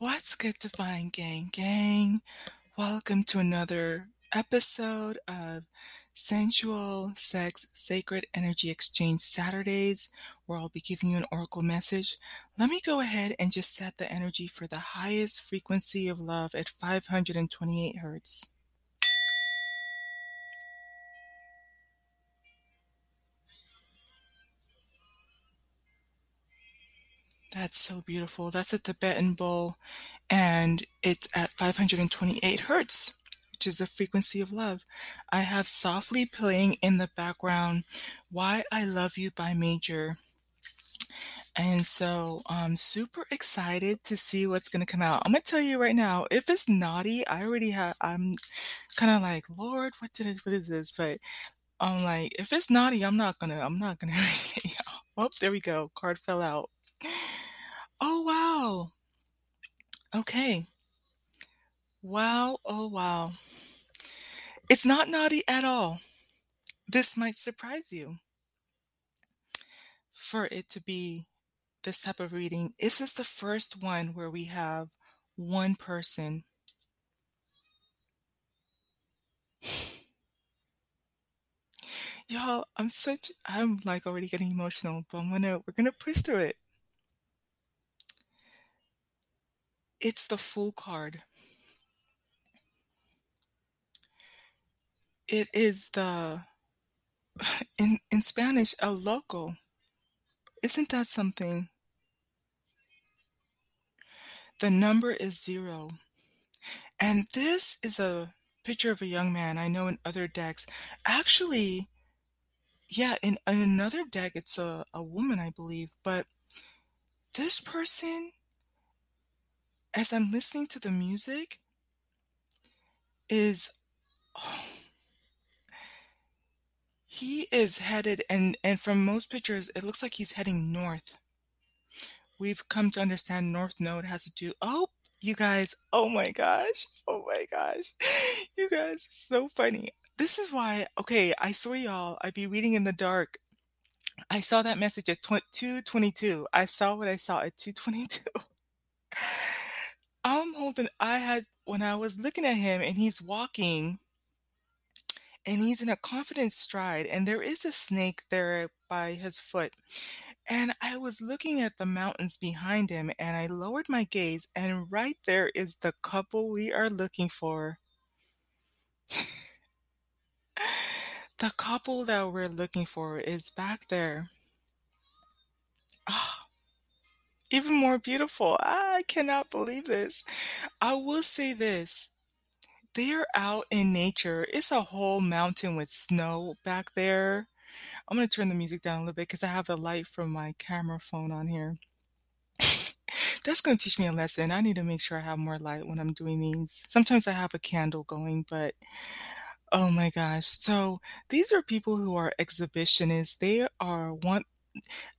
What's good, Divine Gang Gang? Welcome to another episode of Sensual Sex Sacred Energy Exchange Saturdays, where I'll be giving you an oracle message. Let me go ahead and just set the energy for the highest frequency of love at 528 hertz. That's so beautiful. That's a Tibetan bowl, and it's at 528 hertz, which is the frequency of love. I have softly playing in the background Why I Love You by Major. And so I'm super excited to see what's going to come out. I'm going to tell you right now, if it's naughty, I already have, I'm kind of like, Lord, what did it, what is this? But I'm like, if it's naughty, I'm not going to, I'm not going to. Oh, there we go. Card fell out. Oh, wow. Okay. Wow. Oh, wow. It's not naughty at all. This might surprise you for it to be this type of reading. This is the first one where we have one person. Y'all, I'm such, I'm like already getting emotional, but I'm gonna, we're gonna push through it. It's the Fool card. It is the in in Spanish el loco. Isn't that something? The number is zero. And this is a picture of a young man I know in other decks. Actually, yeah, in, in another deck, it's a, a woman, I believe. But this person, as I'm listening to the music, is. Oh, he is headed, and, and from most pictures, it looks like he's heading north. We've come to understand North Node has to do. Oh, you guys, oh my gosh, oh my gosh, you guys, so funny. This is why, okay, I saw y'all, I'd be reading in the dark. I saw that message at 222. I saw what I saw at 222. I'm holding, I had, when I was looking at him and he's walking, and he's in a confident stride, and there is a snake there by his foot. And I was looking at the mountains behind him, and I lowered my gaze, and right there is the couple we are looking for. the couple that we're looking for is back there. Oh, even more beautiful. I cannot believe this. I will say this they're out in nature. It's a whole mountain with snow back there. I'm going to turn the music down a little bit because I have the light from my camera phone on here. That's going to teach me a lesson. I need to make sure I have more light when I'm doing these. Sometimes I have a candle going, but oh my gosh. So these are people who are exhibitionists. They are want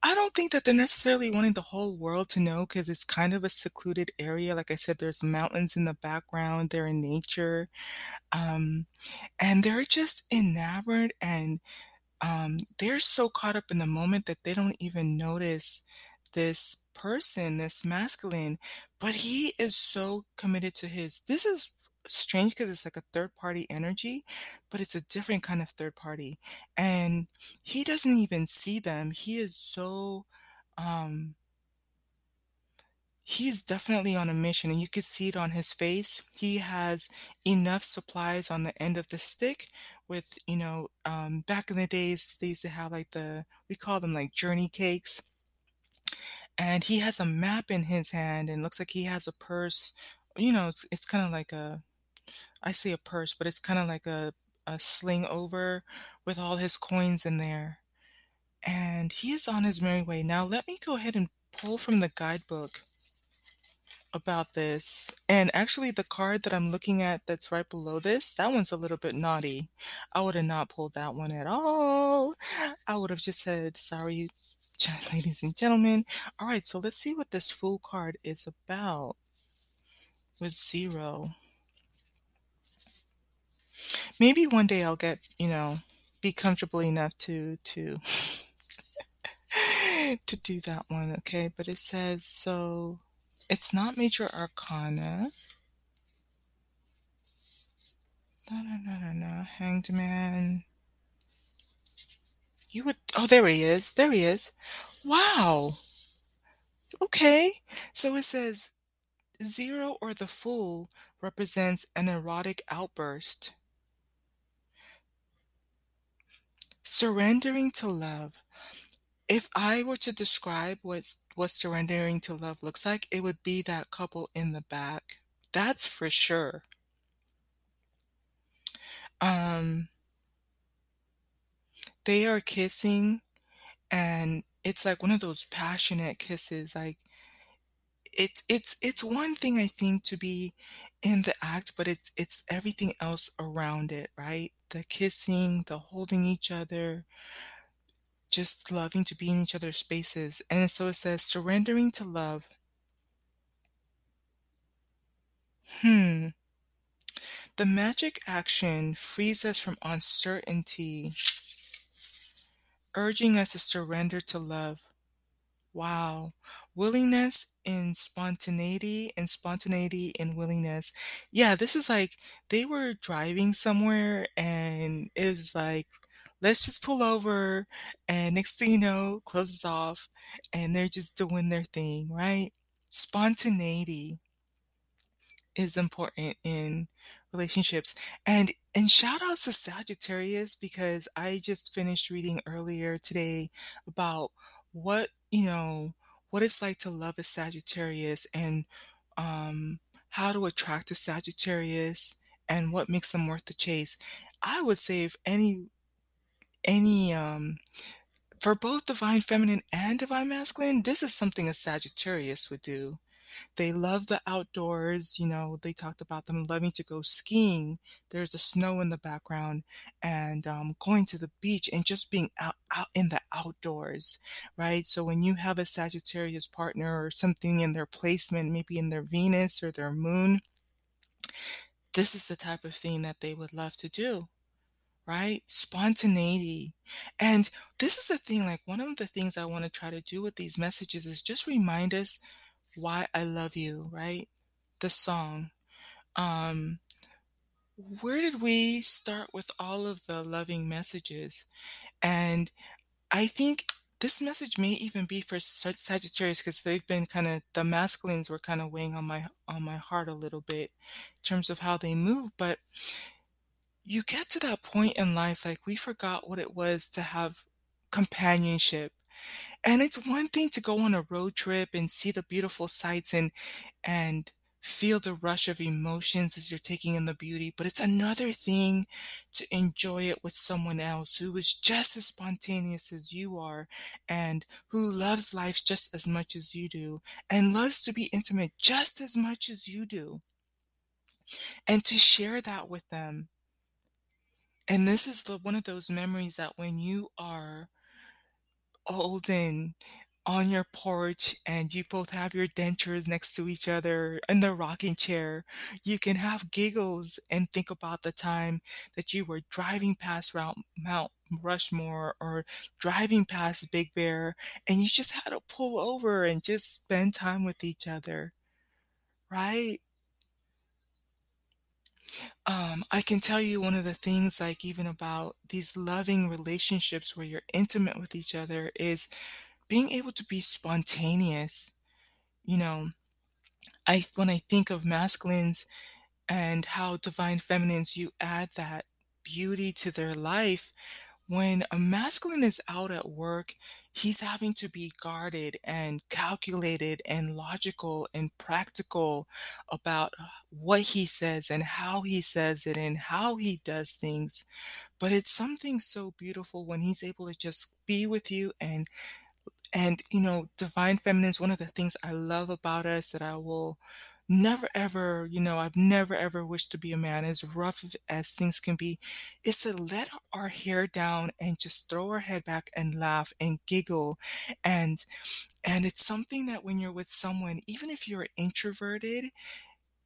I don't think that they're necessarily wanting the whole world to know because it's kind of a secluded area. Like I said, there's mountains in the background, they're in nature. Um, and they're just enamored and um, they're so caught up in the moment that they don't even notice this person, this masculine, but he is so committed to his. This is strange because it's like a third party energy, but it's a different kind of third party. And he doesn't even see them. He is so um he's definitely on a mission and you could see it on his face. He has enough supplies on the end of the stick with, you know, um back in the days they used to have like the we call them like journey cakes. And he has a map in his hand and looks like he has a purse. You know, it's it's kind of like a I say a purse, but it's kind of like a, a sling over with all his coins in there. And he is on his merry way. Now, let me go ahead and pull from the guidebook about this. And actually, the card that I'm looking at that's right below this, that one's a little bit naughty. I would have not pulled that one at all. I would have just said, sorry, ladies and gentlemen. All right, so let's see what this Fool card is about with zero maybe one day I'll get, you know, be comfortable enough to to to do that one, okay? But it says so It's not Major Arcana. No, no, no, no, no. Hanged Man. You would. Oh, there he is. There he is. Wow. Okay. So it says zero or the fool represents an erotic outburst. Surrendering to love. If I were to describe what what surrendering to love looks like, it would be that couple in the back. That's for sure. Um they are kissing and it's like one of those passionate kisses like it's it's it's one thing I think to be in the act, but it's it's everything else around it, right? The kissing, the holding each other, just loving to be in each other's spaces. And so it says surrendering to love. Hmm. The magic action frees us from uncertainty, urging us to surrender to love. Wow. Willingness and spontaneity and spontaneity and willingness. Yeah, this is like they were driving somewhere and it was like, let's just pull over and next thing you know, closes off and they're just doing their thing, right? Spontaneity is important in relationships. And and shout outs to Sagittarius because I just finished reading earlier today about what, you know, what it's like to love a Sagittarius and um how to attract a Sagittarius and what makes them worth the chase. I would say if any any um for both divine feminine and divine masculine, this is something a Sagittarius would do. They love the outdoors, you know, they talked about them loving to go skiing. There's the snow in the background and um, going to the beach and just being out, out in the outdoors, right? So when you have a Sagittarius partner or something in their placement, maybe in their Venus or their moon, this is the type of thing that they would love to do right? Spontaneity. And this is the thing, like one of the things I want to try to do with these messages is just remind us why I love you, right? The song. Um where did we start with all of the loving messages? And I think this message may even be for Sagittarius because they've been kind of the masculines were kind of weighing on my on my heart a little bit in terms of how they move, but you get to that point in life, like we forgot what it was to have companionship. And it's one thing to go on a road trip and see the beautiful sights and and feel the rush of emotions as you're taking in the beauty, but it's another thing to enjoy it with someone else who is just as spontaneous as you are and who loves life just as much as you do and loves to be intimate just as much as you do. And to share that with them and this is the one of those memories that when you are old and on your porch and you both have your dentures next to each other in the rocking chair, you can have giggles and think about the time that you were driving past Mount Rushmore or driving past Big Bear and you just had to pull over and just spend time with each other. Right? Um, I can tell you one of the things, like even about these loving relationships where you're intimate with each other, is being able to be spontaneous. You know, I when I think of masculines and how divine feminines, you add that beauty to their life. When a masculine is out at work, he's having to be guarded and calculated and logical and practical about uh, what he says and how he says it and how he does things. But it's something so beautiful when he's able to just be with you and and you know, divine feminine is one of the things I love about us that I will never ever, you know, I've never ever wished to be a man as rough as things can be, is to let our hair down and just throw our head back and laugh and giggle. And and it's something that when you're with someone, even if you're introverted,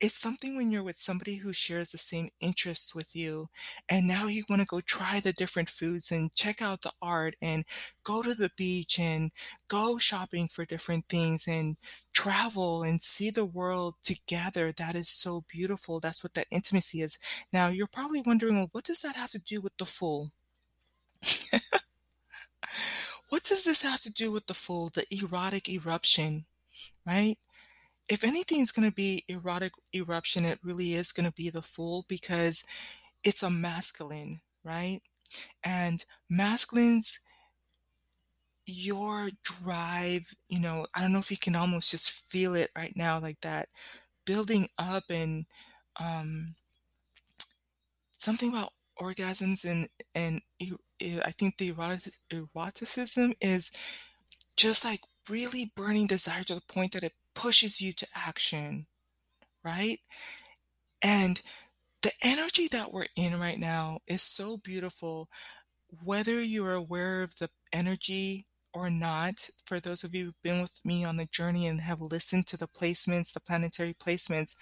It's something when you're with somebody who shares the same interests with you, and now you wanna go try the different foods and check out the art and go to the beach and go shopping for different things and travel and see the world together, that is so beautiful, that's what that intimacy is. Now, you're probably wondering, "Well, what does that have to do with the Fool?" What does this have to do with the Fool, the erotic eruption, right? If anything's gonna be erotic eruption, it really is gonna be the Fool because it's a masculine, right? And masculines your drive, you know, I don't know if you can almost just feel it right now like that building up and, um something about orgasms and and I think the erotic eroticism is just, like, really burning desire to the point that it pushes you to action, right? And the energy that we're in right now is so beautiful, whether you're aware of the energy or not, for those of you who've been with me on the journey and have listened to the placements, the planetary placements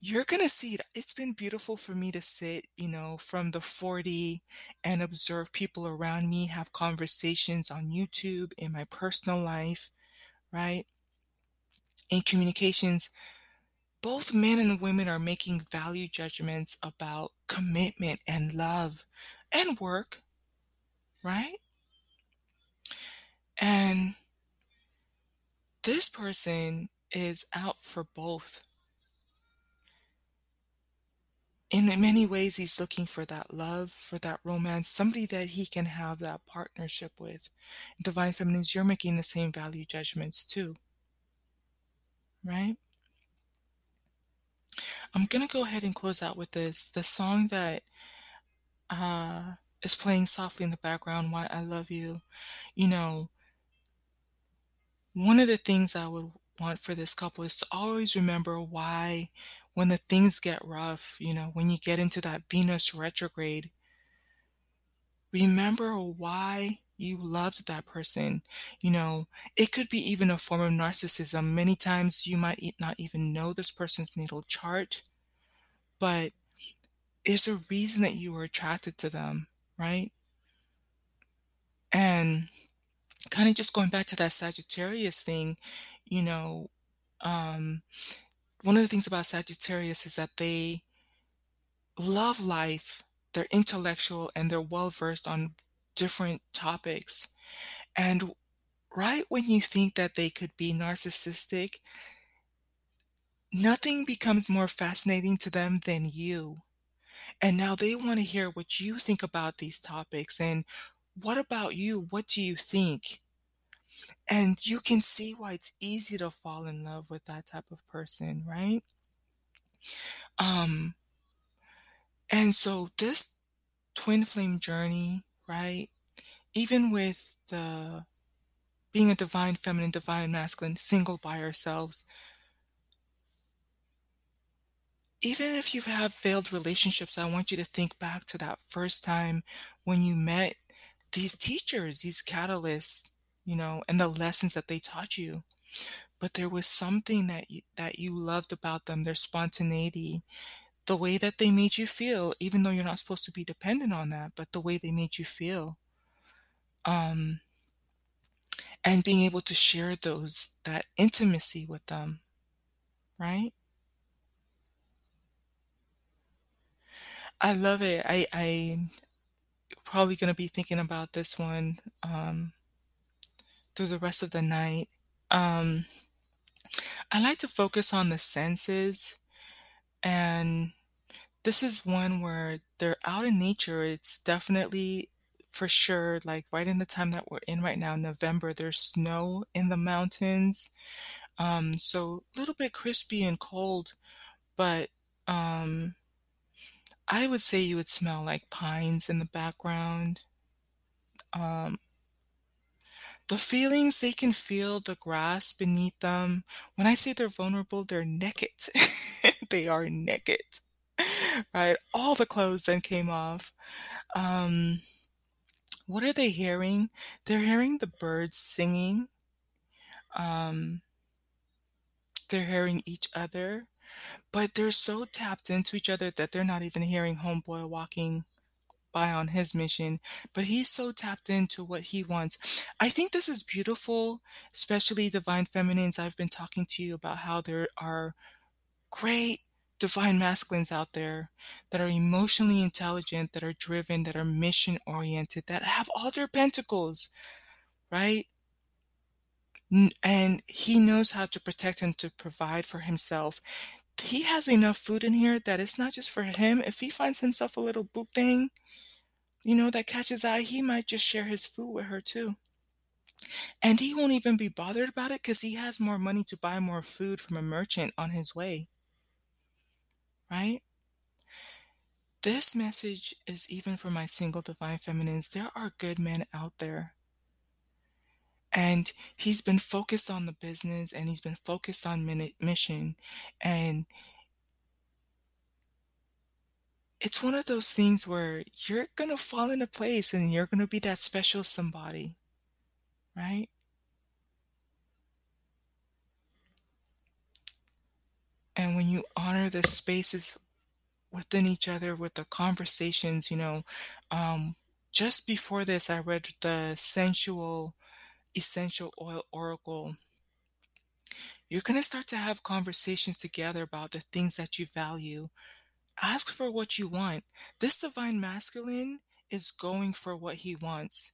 you're gonna see it. It's been beautiful for me to sit, you know, from the 4D and observe people around me have conversations on YouTube, in my personal life, right? In communications, both men and women are making value judgments about commitment and love and work, right? And this person is out for both. In many ways, he's looking for that love, for that romance, somebody that he can have that partnership with. Divine Feminines, you're making the same value judgments too. Right? I'm gonna go ahead and close out with this. The song that uh, is playing softly in the background, Why I Love You, you know one of the things I would want for this couple is to always remember why when the things get rough, you know, when you get into that Venus retrograde remember why you loved that person, you know, it could be even a form of narcissism. Many times you might not even know this person's natal chart, but there's a reason that you were attracted to them, right? And kinda just going back to that Sagittarius thing, you know, um, one of the things about Sagittarius is that they love life, they're intellectual, and they're well-versed on different topics. And right when you think that they could be narcissistic nothing becomes more fascinating to them than you. And now they wanna hear what you think about these topics, and what about you? What do you think? And you can see why it's easy to fall in love with that type of person, right? Um and so this twin flame journey, right, even with the being a divine feminine, divine masculine, single by ourselves even if you've failed relationships, I want you to think back to that first time when you met these teachers, these catalysts, you know, and the lessons that they taught you. But there was something that you that you loved about them, their spontaneity, the way that they made you feel, even though you're not supposed to be dependent on that, but the way they made you feel. Um and being able to share those that intimacy with them, right? I love it. I I'm probably gonna be thinking about this one, um, through the rest of the night. Um, I like to focus on the senses, and this is one where they're out in nature, it's definitely for sure, like, right in the time that we're in right now, November, there's snow in the mountains, um, so a little bit crispy and cold, but, um I would say you would smell like pines in the background. Um the feelings they can feel the grass beneath them. When I say they're vulnerable, they're naked. They are naked, right? All the clothes then came off. Um, what are they hearing? They're hearing the birds singing. Um they're hearing each other. but they're so tapped into each other that they're not even hearing homeboy walking by on his mission, but he's so tapped into what he wants. I think this is beautiful, especially divine feminines. I've been talking to you about how there are great divine masculines out there that are emotionally intelligent, that are driven, that are mission oriented, that have all their pentacles, right? And he knows how to protect and to provide for himself. He has enough food in here that it's not just for him. If he finds himself a little boop thing, you know, that catches eye, he might just share his food with her too. And he won't even be bothered about it because he has more money to buy more food from a merchant on his way. Right? This message is even for my single divine feminines. There are good men out there. And he's been focused on the business and he's been focused on mission. And it's one of those things where you're going to fall into place and you're going to be that special somebody, right? When you honor the spaces within each other with the conversations, you know, um, just before this, I read the sensual essential oil oracle. You're going to start to have conversations together about the things that you value, ask for what you want. This divine masculine is going for what he wants.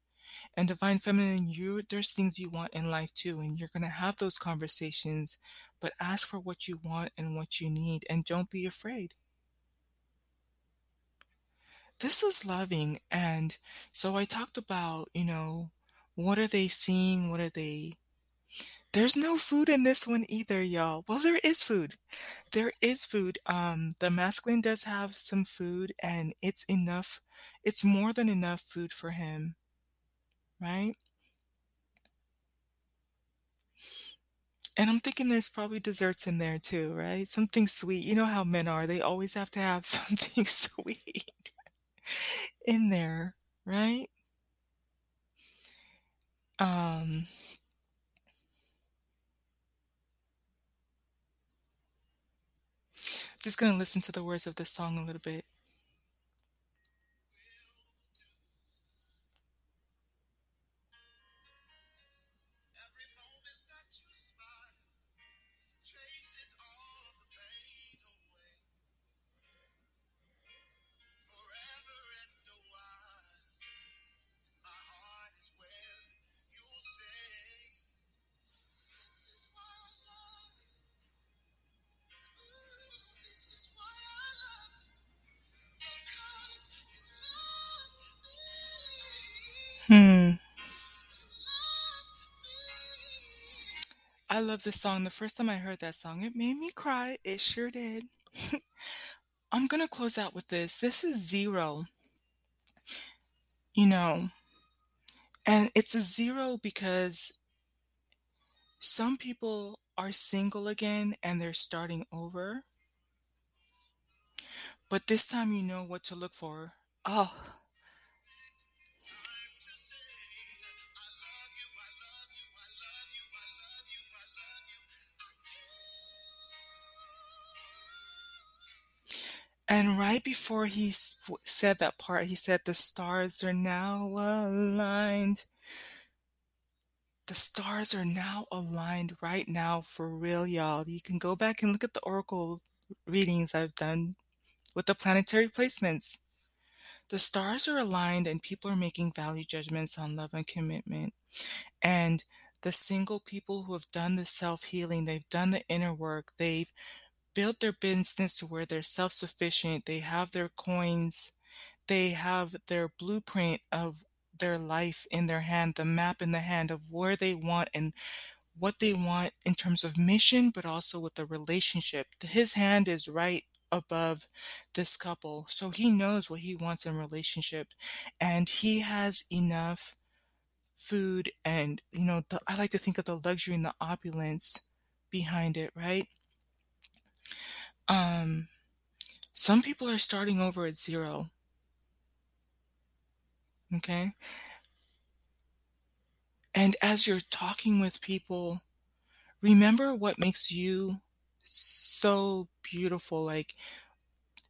And divine feminine, you there's things you want in life too, and you're gonna have those conversations, but ask for what you want and what you need, and don't be afraid. This is loving, and so I talked about, you know, what are they seeing? What are they there's no food in this one either, y'all. Well, there is food. There is food. Um, the masculine does have some food, and it's enough. It's more than enough food for him, right? And I'm thinking there's probably desserts in there too, right? Something sweet. You know how men are. They always have to have something sweet in there, right? Um, just going to listen to the words of this song a little bit. Hmm. I love this song. The first time I heard that song, it made me cry. It sure did. I'm going to close out with this. This is zero. You know, and it's a zero because some people are single again and they're starting over. But this time you know what to look for. Oh, And right before he said that part, he said, The stars are now aligned. The stars are now aligned right now for real, y'all. You can go back and look at the oracle readings I've done with the planetary placements. The stars are aligned and people are making value judgments on love and commitment. And the single people who have done the self healing, they've done the inner work, they've build their business to where they're self sufficient, they have their coins, they have their blueprint of their life in their hand, the map in the hand of where they want and what they want in terms of mission, but also with the relationship. His hand is right above this couple. So he knows what he wants in relationship and he has enough food and you know the, I like to think of the luxury and the opulence behind it, right? Um, some people are starting over at zero. Okay. And as you're talking with people, remember what makes you so beautiful. Like,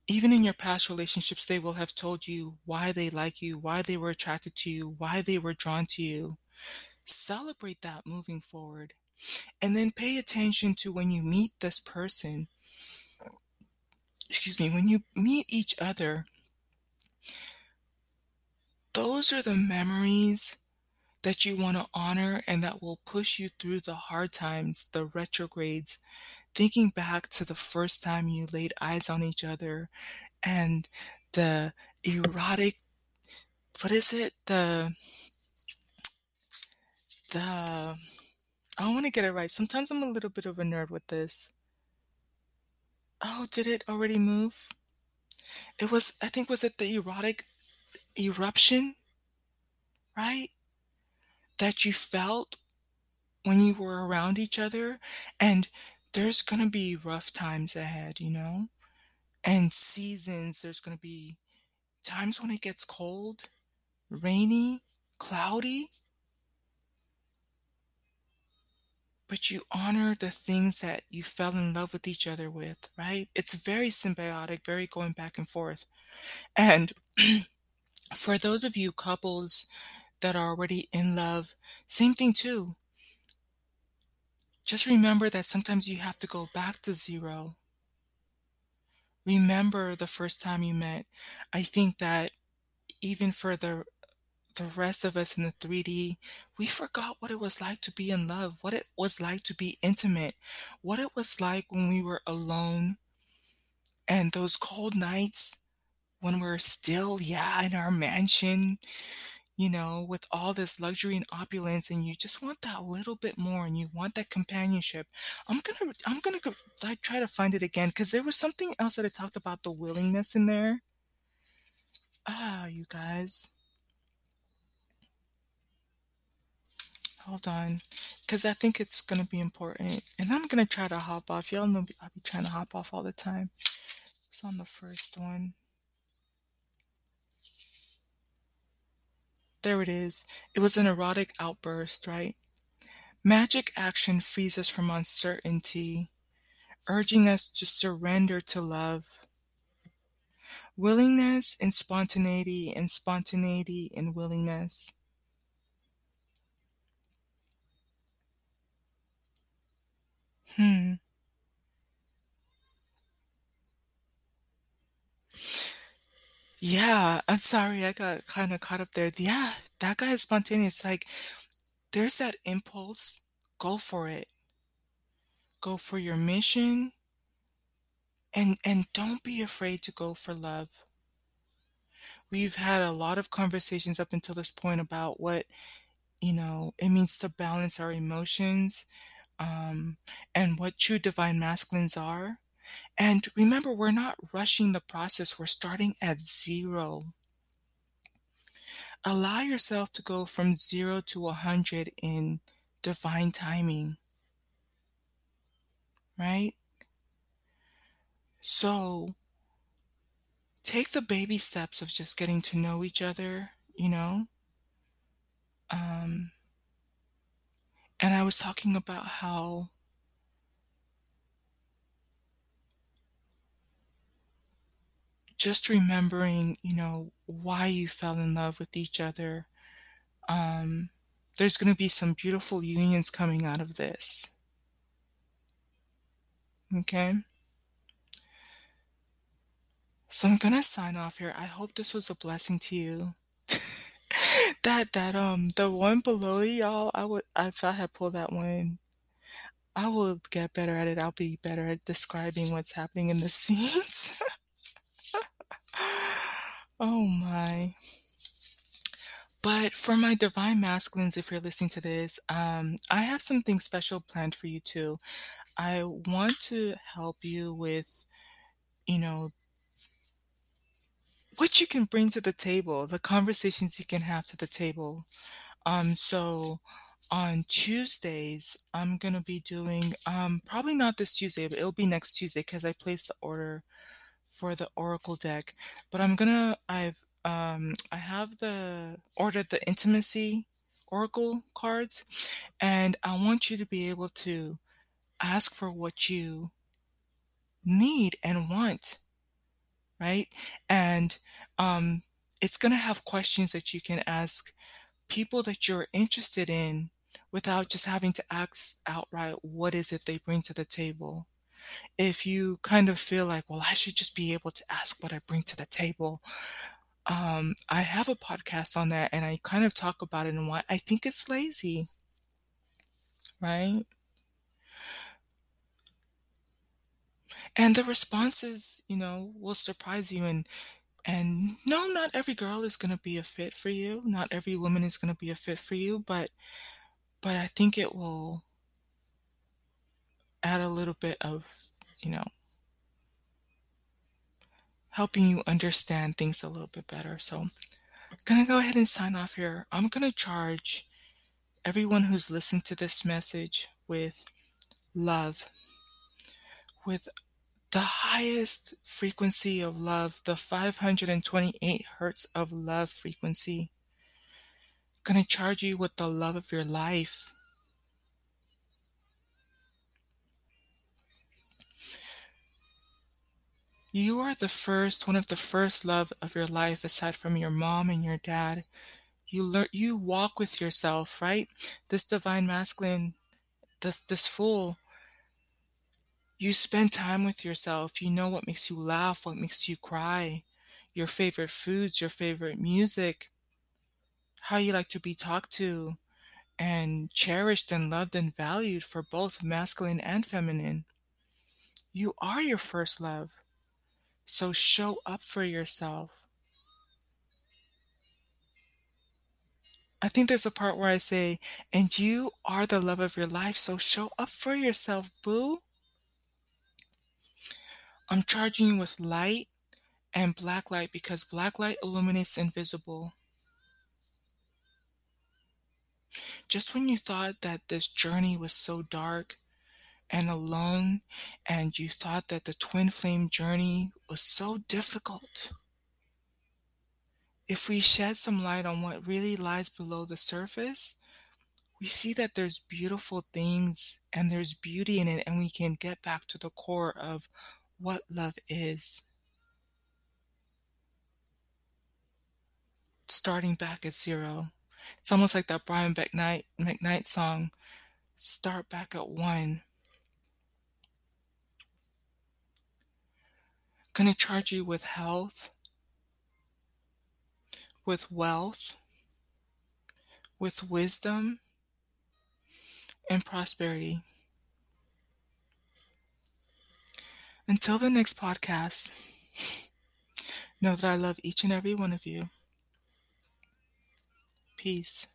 even in your past relationships, they will have told you why they like you, why they were attracted to you, why they were drawn to you. Celebrate that moving forward. And then pay attention to when you meet this person. Excuse me, when you meet each other, those are the memories that you want to honor and that will push you through the hard times, the retrogrades, thinking back to the first time you laid eyes on each other and the erotic what is it the the I want to get it right. Sometimes I'm a little bit of a nerd with this. Oh, did it already move? It was I think was it the erotic eruption? Right? That you felt when you were around each other and there's going to be rough times ahead, you know? And seasons, there's going to be times when it gets cold, rainy, cloudy. But you honor the things that you fell in love with each other with, right? It's very symbiotic, very going back and forth. And for those of you couples that are already in love, same thing too just remember that sometimes you have to go back to zero. Remember the first time you met. I think that even for the the rest of us in the 3D, we forgot what it was like to be in love, what it was like to be intimate, what it was like when we were alone, and those cold nights when we're still, yeah, in our mansion, you know, with all this luxury and opulence and you just want that little bit more and you want that companionship. I'm gonna I'm gonna go like try to find it again because there was something else that I talked about the willingness in there. Ah, you guys. Hold on, because I think it's gonna be important, and I'm gonna try to hop off. Y'all know I'll be trying to hop off all the time. It's on the first one. There it is. It was an erotic outburst, right? Magic action frees us from uncertainty, urging us to surrender to love. Willingness and spontaneity, and spontaneity and willingness. Hmm. Yeah, I'm sorry, I got kind of caught up there. Yeah, that guy is spontaneous. Like, there's that impulse, go for it. Go for your mission and and don't be afraid to go for love. We've had a lot of conversations up until this point about what, you know, it means to balance our emotions, um, and what true divine masculines are. And remember, we're not rushing the process, we're starting at zero. Allow yourself to go from zero to a hundred in divine timing. Right? So take the baby steps of just getting to know each other, you know? Um, and I was talking about how just remembering, you know, why you fell in love with each other. Um, there's going to be some beautiful unions coming out of this. Okay? So I'm going to sign off here. I hope this was a blessing to you. that that um the one below y'all I would if I had pulled that one I will get better at it. I'll be better at describing what's happening in the scenes. oh my. But for my divine masculines, if you're listening to this, um, I have something special planned for you too. I want to help you with, you know, what you can bring to the table, the conversations you can have to the table. Um, so on Tuesdays, I'm gonna be doing um, probably not this Tuesday, but it'll be next Tuesday because I placed the order for the Oracle deck. But I'm gonna I've um, I have the ordered the intimacy Oracle cards, and I want you to be able to ask for what you need and want, right? And um, it's going to have questions that you can ask people that you're interested in without just having to ask outright what is it they bring to the table. If you kind of feel like, well, I should just be able to ask what I bring to the table, um, I have a podcast on that and I kind of talk about it and why I think it's lazy, right? And the responses, you know, will surprise you and and no, not every girl is going to be a fit for you. Not every woman is going to be a fit for you, but but I think it will add a little bit of, you know, helping you understand things a little bit better. So I'm going to go ahead and sign off here. I'm going to charge everyone who's listened to this message with love, with the highest frequency of love, the 528 hertz of love frequency. Going to charge you with the love of your life. You are the first, one of the first love of your life aside from your mom and your dad. You learn you walk with yourself, right? This divine masculine, this this fool you spend time with yourself. You know what makes you laugh, what makes you cry, your favorite foods, your favorite music, how you like to be talked to and cherished and loved and valued for both masculine and feminine. You are your first love. So show up for yourself. I think there's a part where I say, and you are the love of your life, so show up for yourself, boo. I'm charging you with light and black light because black light illuminates invisible. Just when you thought that this journey was so dark and alone, and you thought that the twin flame journey was so difficult, if we shed some light on what really lies below the surface, we see that there's beautiful things and there's beauty in it, and we can get back to the core of what love is. Starting back at zero. It's almost like that Brian McKnight, McKnight song, Start Back at One. Gonna charge you with health, with wealth, with wisdom, and prosperity. Until the next podcast, know that I love each and every one of you. Peace.